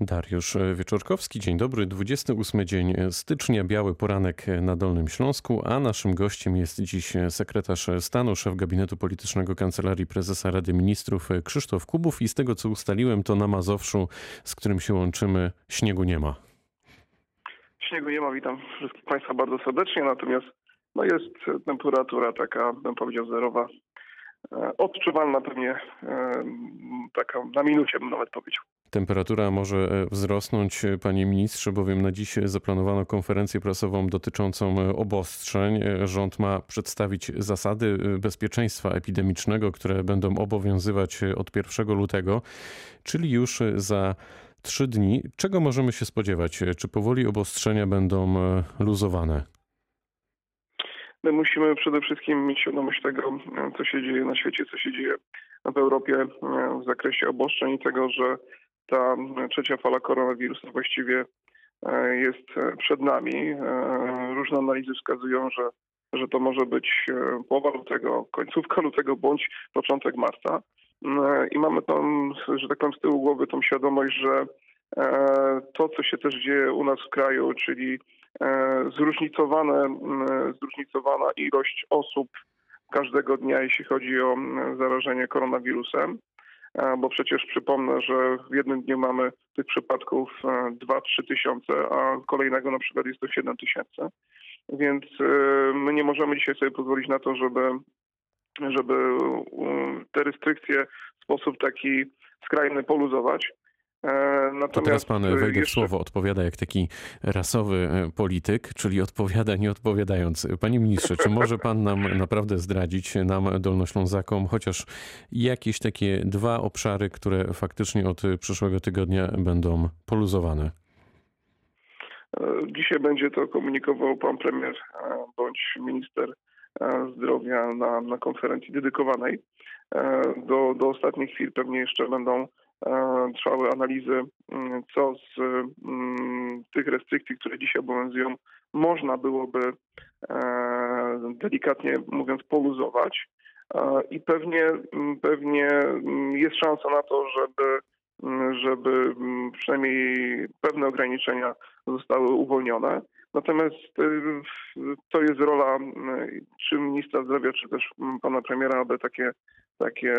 Dariusz Wieczorkowski, dzień dobry. 28 dzień stycznia, biały poranek na Dolnym Śląsku, a naszym gościem jest dziś sekretarz stanu, szef gabinetu politycznego Kancelarii Prezesa Rady Ministrów Krzysztof Kubów i z tego co ustaliłem, to na Mazowszu, z którym się łączymy, śniegu nie ma. Śniegu nie ma, witam wszystkich Państwa bardzo serdecznie, natomiast no jest temperatura taka, bym powiedział, zerowa. E, Odczuwalna pewnie e, taka na minucie bym nawet powiedział. Temperatura może e, wzrosnąć, panie ministrze, bowiem na dziś zaplanowano konferencję prasową dotyczącą obostrzeń. Rząd ma przedstawić zasady bezpieczeństwa epidemicznego, które będą obowiązywać od 1 lutego, czyli już za trzy dni. Czego możemy się spodziewać? Czy powoli obostrzenia będą luzowane? My musimy przede wszystkim mieć świadomość tego, co się dzieje na świecie, co się dzieje w Europie w zakresie obostrzeń i tego, że ta trzecia fala koronawirusa właściwie jest przed nami. Różne analizy wskazują, że, że to może być połowa lutego, końcówka lutego bądź początek marca. I mamy tam, że tak powiem, z tyłu głowy tą świadomość, że to, co się też dzieje u nas w kraju, czyli zróżnicowane, zróżnicowana ilość osób każdego dnia, jeśli chodzi o zarażenie koronawirusem, bo przecież przypomnę, że w jednym dniu mamy tych przypadków 2-3 tysiące, a kolejnego na przykład jest to 7 tysięcy. Więc my nie możemy dzisiaj sobie pozwolić na to, żeby, żeby te restrykcje w sposób taki skrajny poluzować. Natomiast to teraz pan wejdzie jeszcze... w słowo, odpowiada jak taki rasowy polityk, czyli odpowiada nie odpowiadając. Panie ministrze, czy może pan nam naprawdę zdradzić, nam Dolnoślązakom, chociaż jakieś takie dwa obszary, które faktycznie od przyszłego tygodnia będą poluzowane? Dzisiaj będzie to komunikował pan premier bądź minister zdrowia na, na konferencji dedykowanej. Do, do ostatnich chwil pewnie jeszcze będą trwały analizy, co z tych restrykcji, które dzisiaj obowiązują, można byłoby delikatnie mówiąc poluzować. I pewnie, pewnie jest szansa na to, żeby, żeby przynajmniej pewne ograniczenia zostały uwolnione. Natomiast to jest rola czy ministra zdrowia, czy też pana premiera, aby takie, takie,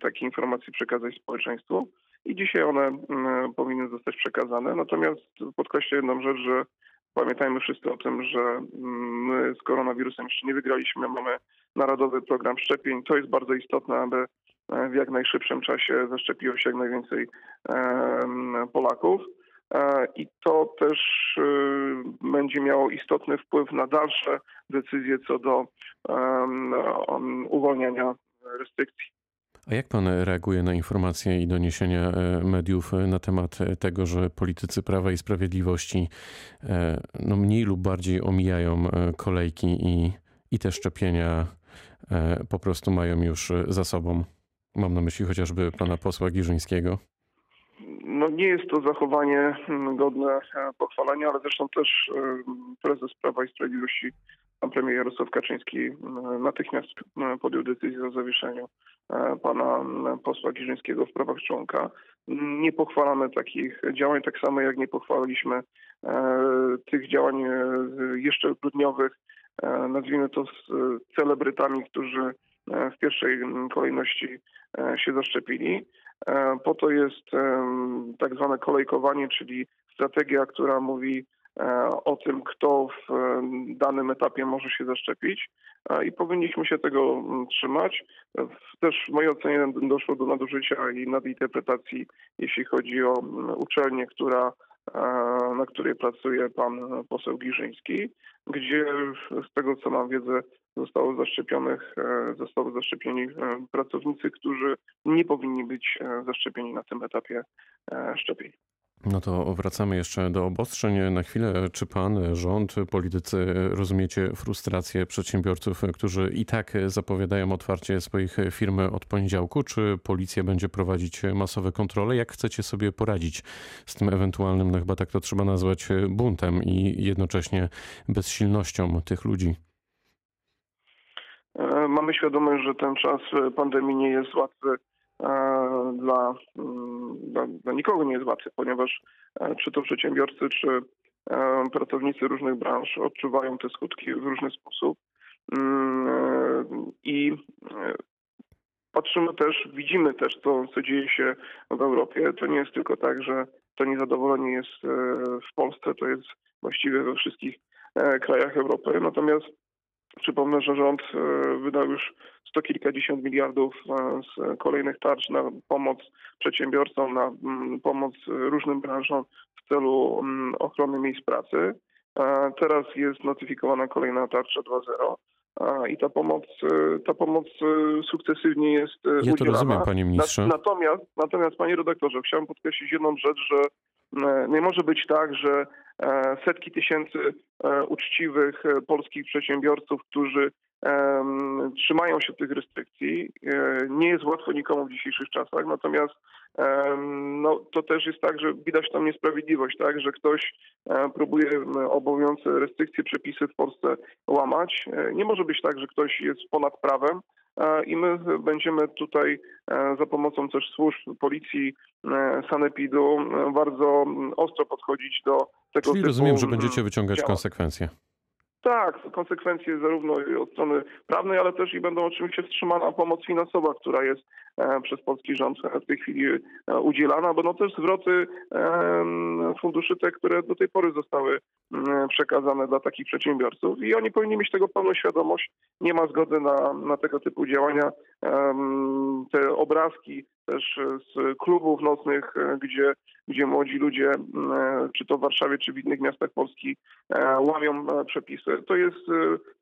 takie informacje przekazać społeczeństwu. I dzisiaj one powinny zostać przekazane. Natomiast podkreślę jedną rzecz, że pamiętajmy wszyscy o tym, że my z koronawirusem jeszcze nie wygraliśmy. Mamy narodowy program szczepień. To jest bardzo istotne, aby w jak najszybszym czasie zaszczepiło się jak najwięcej Polaków. I to też będzie miało istotny wpływ na dalsze decyzje co do uwolnienia restrykcji. A jak pan reaguje na informacje i doniesienia mediów na temat tego, że politycy Prawa i Sprawiedliwości no mniej lub bardziej omijają kolejki i, i te szczepienia po prostu mają już za sobą? Mam na myśli chociażby pana posła Giżyńskiego. No nie jest to zachowanie godne pochwalenia, ale zresztą też prezes Prawa i Sprawiedliwości, pan premier Jarosław Kaczyński natychmiast podjął decyzję o zawieszeniu pana posła Giżyńskiego w prawach członka. Nie pochwalamy takich działań, tak samo jak nie pochwaliliśmy tych działań jeszcze grudniowych, nazwijmy to z celebrytami, którzy w pierwszej kolejności się zaszczepili. Po to jest tak zwane kolejkowanie, czyli strategia, która mówi o tym, kto w danym etapie może się zaszczepić i powinniśmy się tego trzymać. Też w mojej ocenie doszło do nadużycia i nadinterpretacji, jeśli chodzi o uczelnię, która, na której pracuje pan poseł Giżyński, gdzie z tego co mam wiedzę zostało zaszczepionych, zostały zaszczepieni pracownicy, którzy nie powinni być zaszczepieni na tym etapie szczepień. No to wracamy jeszcze do obostrzeń. Na chwilę, czy pan, rząd, politycy rozumiecie frustrację przedsiębiorców, którzy i tak zapowiadają otwarcie swoich firm od poniedziałku? Czy policja będzie prowadzić masowe kontrole? Jak chcecie sobie poradzić z tym ewentualnym, no chyba tak to trzeba nazwać, buntem i jednocześnie bezsilnością tych ludzi? Mamy świadomość, że ten czas pandemii nie jest łatwy dla, mm, dla, dla nikogo nie jest łatwy, ponieważ e, czy to przedsiębiorcy, czy e, pracownicy różnych branż odczuwają te skutki w różny sposób. Mm, e, I e, patrzymy też, widzimy też, co, co dzieje się w Europie. To nie jest tylko tak, że to niezadowolenie jest e, w Polsce, to jest właściwie we wszystkich e, krajach Europy. Natomiast przypomnę, że rząd e, wydał już sto kilkadziesiąt miliardów e, z kolejnych tarcz na pomoc przedsiębiorcom, na mm, pomoc różnym branżom w celu mm, ochrony miejsc pracy. E, Teraz jest notyfikowana kolejna tarcza 2.0. A, I ta pomoc, e, ta pomoc e, sukcesywnie jest e, Ja to udzielana. rozumiem, panie ministrze. Na- Natomiast, natomiast, panie redaktorze, chciałem podkreślić jedną rzecz, że e, nie może być tak, że e, setki tysięcy e, uczciwych e, polskich przedsiębiorców, którzy trzymają się tych restrykcji, e, nie jest łatwo nikomu w dzisiejszych czasach, natomiast no, to też jest tak, że widać tam niesprawiedliwość, tak, że ktoś e, próbuje obowiązujące restrykcje, przepisy w Polsce łamać. E, Nie może być tak, że ktoś jest ponad prawem, E, i my będziemy tutaj e, za pomocą też służb policji, e, sanepidu e, bardzo ostro podchodzić do tego Czyli rozumiem, że będziecie wyciągać działań. konsekwencje. Tak, konsekwencje zarówno od strony prawnej, ale też i będą oczywiście wstrzymana pomoc finansowa, która jest e, przez polski rząd w tej chwili e, udzielana, bo no też zwroty funduszy te, które do tej pory zostały przekazane dla takich przedsiębiorców i oni powinni mieć tego pełną świadomość. Nie ma zgody na, na tego typu działania. Te obrazki też z klubów nocnych, e, gdzie, gdzie młodzi ludzie, e, czy to w Warszawie, czy w innych miastach Polski, e, łamią przepisy. To jest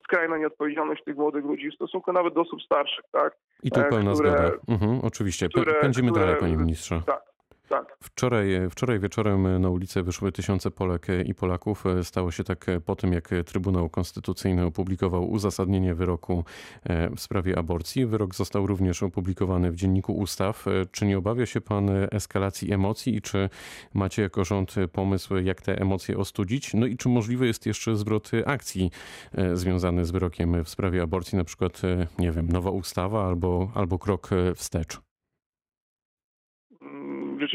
skrajna nieodpowiedzialność tych młodych ludzi w stosunku nawet do osób starszych, tak? I tu pełna które- zgoda. Mhm, oczywiście. Które- Pędzimy które- dalej, panie ministrze. Tak, tak. Wczoraj, wczoraj wieczorem na ulicę wyszły tysiące Polek i Polaków. Stało się tak po tym, jak Trybunał Konstytucyjny opublikował uzasadnienie wyroku e, w sprawie aborcji. Wyrok został również opublikowany w Dzienniku Ustaw. Czy nie obawia się pan eskalacji emocji i czy macie jako rząd pomysł, jak te emocje ostudzić? No i czy możliwy jest jeszcze zwrot akcji e, związany z wyrokiem w sprawie aborcji, na przykład, e, nie wiem, nowa ustawa albo, albo krok wstecz?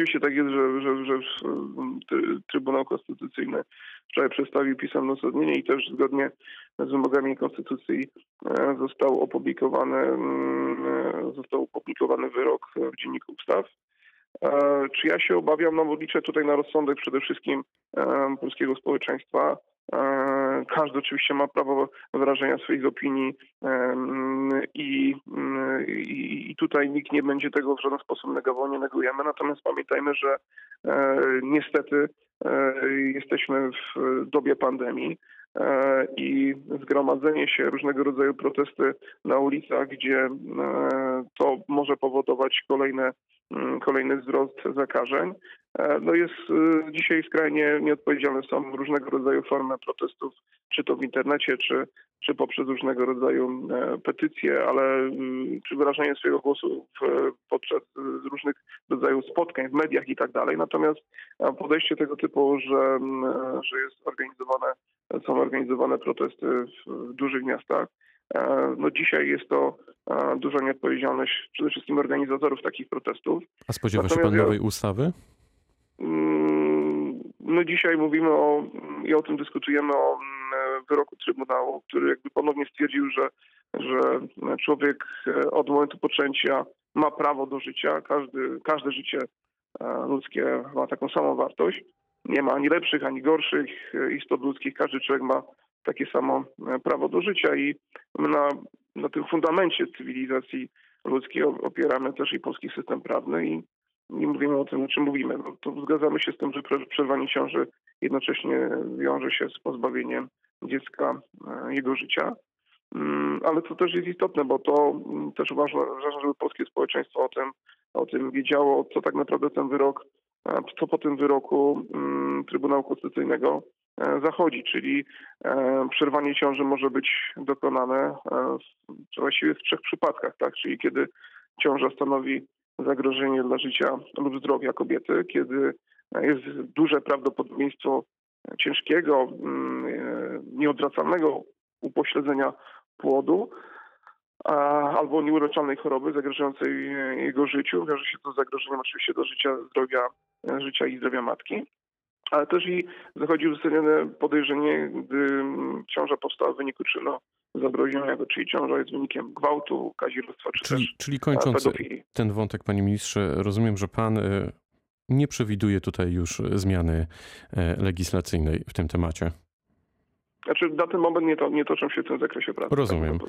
Rzeczywiście tak jest, że, że, że Trybunał Konstytucyjny wczoraj przedstawił pisemne uzasadnienie i też zgodnie z wymogami Konstytucji e, został opublikowany, mm, e, został opublikowany wyrok w Dzienniku Ustaw. E, Czy ja się obawiam? No bo liczę tutaj na rozsądek przede wszystkim e, polskiego społeczeństwa. E, Każdy oczywiście ma prawo wyrażenia swoich opinii i, mm, i, i tutaj nikt nie będzie tego w żaden sposób negował, nie negujemy. Natomiast pamiętajmy, że niestety jesteśmy w dobie pandemii i zgromadzenie się, różnego rodzaju protesty na ulicach, gdzie to może powodować kolejne, mm, kolejny wzrost zakażeń, e, no jest e, dzisiaj skrajnie nieodpowiedzialne. Są różnego rodzaju formy protestów, czy to w internecie, czy, czy poprzez różnego rodzaju e, petycje, ale mm, czy wyrażanie swojego głosu w, podczas e, różnych rodzajów spotkań w mediach i tak dalej. Natomiast e, podejście tego typu, że, mm, że jest organizowane, są organizowane protesty w, dużych miastach, no dzisiaj jest to duża nieodpowiedzialność przede wszystkim organizatorów takich protestów. A spodziewa się Natomiast pan ja- nowej ustawy? Mm, My dzisiaj mówimy o, i o tym dyskutujemy o mm, wyroku Trybunału, który jakby ponownie stwierdził, że, że człowiek e, od momentu poczęcia ma prawo do życia. Każdy, każde życie e, ludzkie ma taką samą wartość. Nie ma ani lepszych, ani gorszych e, istot ludzkich. Każdy człowiek ma takie samo prawo do życia i my na, na tym fundamencie cywilizacji ludzkiej opieramy też i polski system prawny i nie mówimy o tym, o czym mówimy. No, to zgadzamy się z tym, że przerwanie ciąży jednocześnie wiąże się z pozbawieniem dziecka e, jego życia. Mm, Ale to też jest istotne, bo to mm, też uważam, żeby polskie społeczeństwo o tym, o tym wiedziało, co tak naprawdę ten wyrok, e, co po tym wyroku mm, Trybunału Konstytucyjnego zachodzi, czyli e, przerwanie ciąży może być dokonane e, właściwie w trzech przypadkach, tak? Czyli kiedy ciąża stanowi zagrożenie dla życia lub zdrowia kobiety, kiedy jest duże prawdopodobieństwo ciężkiego, mm, e, nieodwracalnego upośledzenia płodu albo nieuleczalnej choroby zagrażającej e, jego życiu. Wiąże się to z zagrożeniem oczywiście do życia, zdrowia, e, życia i zdrowia matki. Ale też i zachodzi uzasadnione podejrzenie, gdy mm, ciąża powstała w wyniku czynu zabronionego, czyli ciąża jest wynikiem gwałtu, kazirodztwa czy Czyli, też czyli kończąc pedofilii. ten wątek, panie ministrze, rozumiem, że pan e, nie przewiduje tutaj już zmiany e, legislacyjnej w tym temacie. Znaczy na ten moment nie, to, nie toczą się w tym zakresie pracy. tak Rozumiem. E,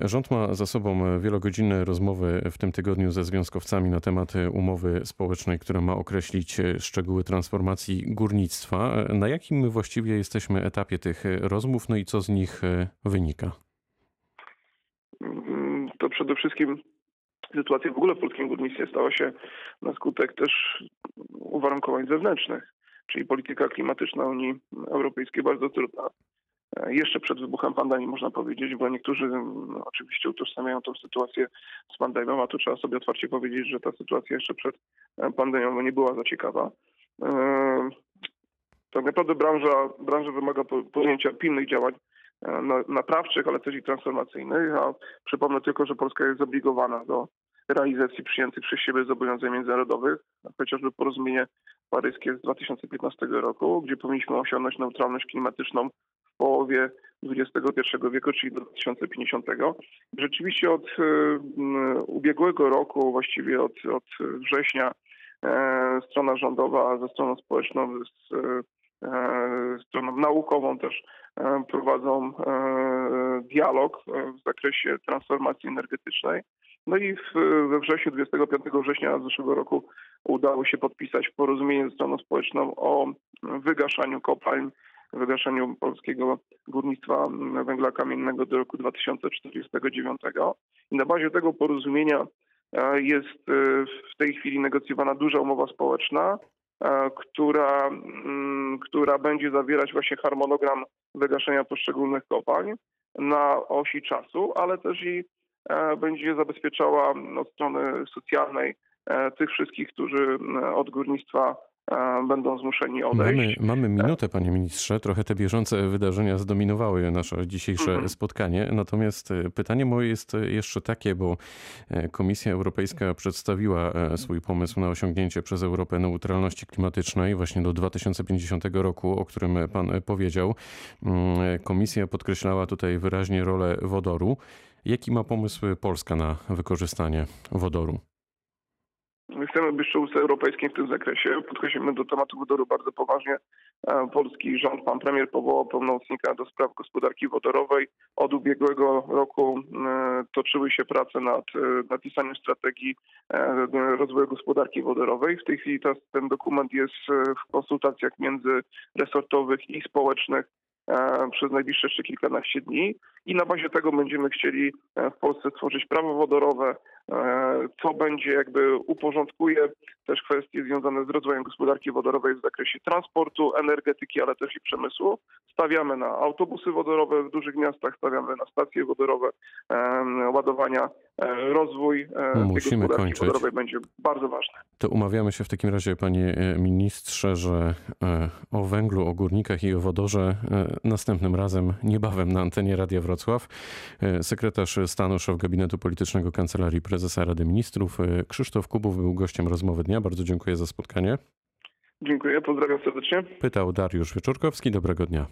Rząd ma za sobą wielogodzinne rozmowy w tym tygodniu ze związkowcami na temat e, umowy społecznej, która ma określić e, szczegóły transformacji górnictwa. E, Na jakim my właściwie jesteśmy etapie tych e, rozmów, no i co z nich e, wynika? Mm, to przede wszystkim sytuacja w ogóle w polskim górnictwie stała się na skutek też uwarunkowań zewnętrznych, czyli polityka klimatyczna Unii Europejskiej bardzo trudna. Jeszcze przed wybuchem pandemii można powiedzieć, bo niektórzy mm, oczywiście utożsamiają tą sytuację z pandemią, a tu trzeba sobie otwarcie powiedzieć, że ta sytuacja jeszcze przed e, pandemią nie była za ciekawa. E, Tak naprawdę branża, branża wymaga po- podjęcia pilnych działań e, na- naprawczych, ale też i transformacyjnych, a Przypomnę tylko, że Polska jest zobligowana do realizacji przyjętych przez siebie zobowiązań międzynarodowych, chociażby porozumienie paryskie z 2015 roku, gdzie powinniśmy osiągnąć neutralność klimatyczną połowie XXI wieku, czyli do 2050. Rzeczywiście od e, ubiegłego roku, właściwie od, od września, e, strona rządowa ze stroną społeczną, z e, stroną naukową też prowadzą dialog w zakresie transformacji energetycznej. No i w, we wrześniu, 25 września zeszłego roku udało się podpisać porozumienie ze stroną społeczną o wygaszaniu kopalń, wygaszaniu polskiego górnictwa węgla kamiennego do roku 2049. I na bazie tego porozumienia e, jest e, w tej chwili negocjowana duża umowa społeczna, e, która, mm, która będzie zawierać właśnie harmonogram wygaszenia poszczególnych kopalń na osi czasu, ale też i będzie zabezpieczała od strony socjalnej tych wszystkich, którzy e, od górnictwa będą zmuszeni Mamy, odejść. mamy minutę, panie ministrze. Trochę te bieżące wydarzenia zdominowały nasze dzisiejsze Mhm. spotkanie. Natomiast e, pytanie moje jest e, jeszcze takie, bo e, Komisja Europejska przedstawiła swój pomysł na osiągnięcie przez Europę neutralności klimatycznej właśnie do 2050 roku, o którym pan powiedział. Mm, Komisja podkreślała tutaj wyraźnie rolę wodoru. Jaki ma pomysł Polska na wykorzystanie wodoru? My chcemy być czołówce europejskim w tym zakresie. Podchodzimy do tematu wodoru bardzo poważnie. E, Polski rząd, pan premier powołał pełnomocnika do spraw gospodarki wodorowej. Od ubiegłego roku e, toczyły się prace nad e, napisaniem strategii rozwoju gospodarki wodorowej. W tej chwili ten dokument jest w konsultacjach międzyresortowych i społecznych przez najbliższe jeszcze kilkanaście dni i na bazie tego będziemy chcieli e, w Polsce stworzyć prawo wodorowe, e, co będzie jakby uporządkuje też kwestie związane z rozwojem gospodarki wodorowej w zakresie transportu, energetyki, ale też i przemysłu. Stawiamy na autobusy wodorowe w dużych miastach, stawiamy na stacje wodorowe, em, ładowania. E, Rozwój e, tej Musimy gospodarki kończyć. wodorowej będzie bardzo ważny. To umawiamy się w takim razie, panie e, ministrze, że e, o węglu, o górnikach i o wodorze e, następnym razem, niebawem na antenie Radia Wrocław. E, Sekretarz stanu, szef gabinetu politycznego Kancelarii Prezesa Rady Ministrów e, Krzysztof Kubów był gościem rozmowy dnia. Bardzo dziękuję za spotkanie. Dziękuję, pozdrawiam serdecznie. Pytał Dariusz Wieczorkowski. Dobrego dnia.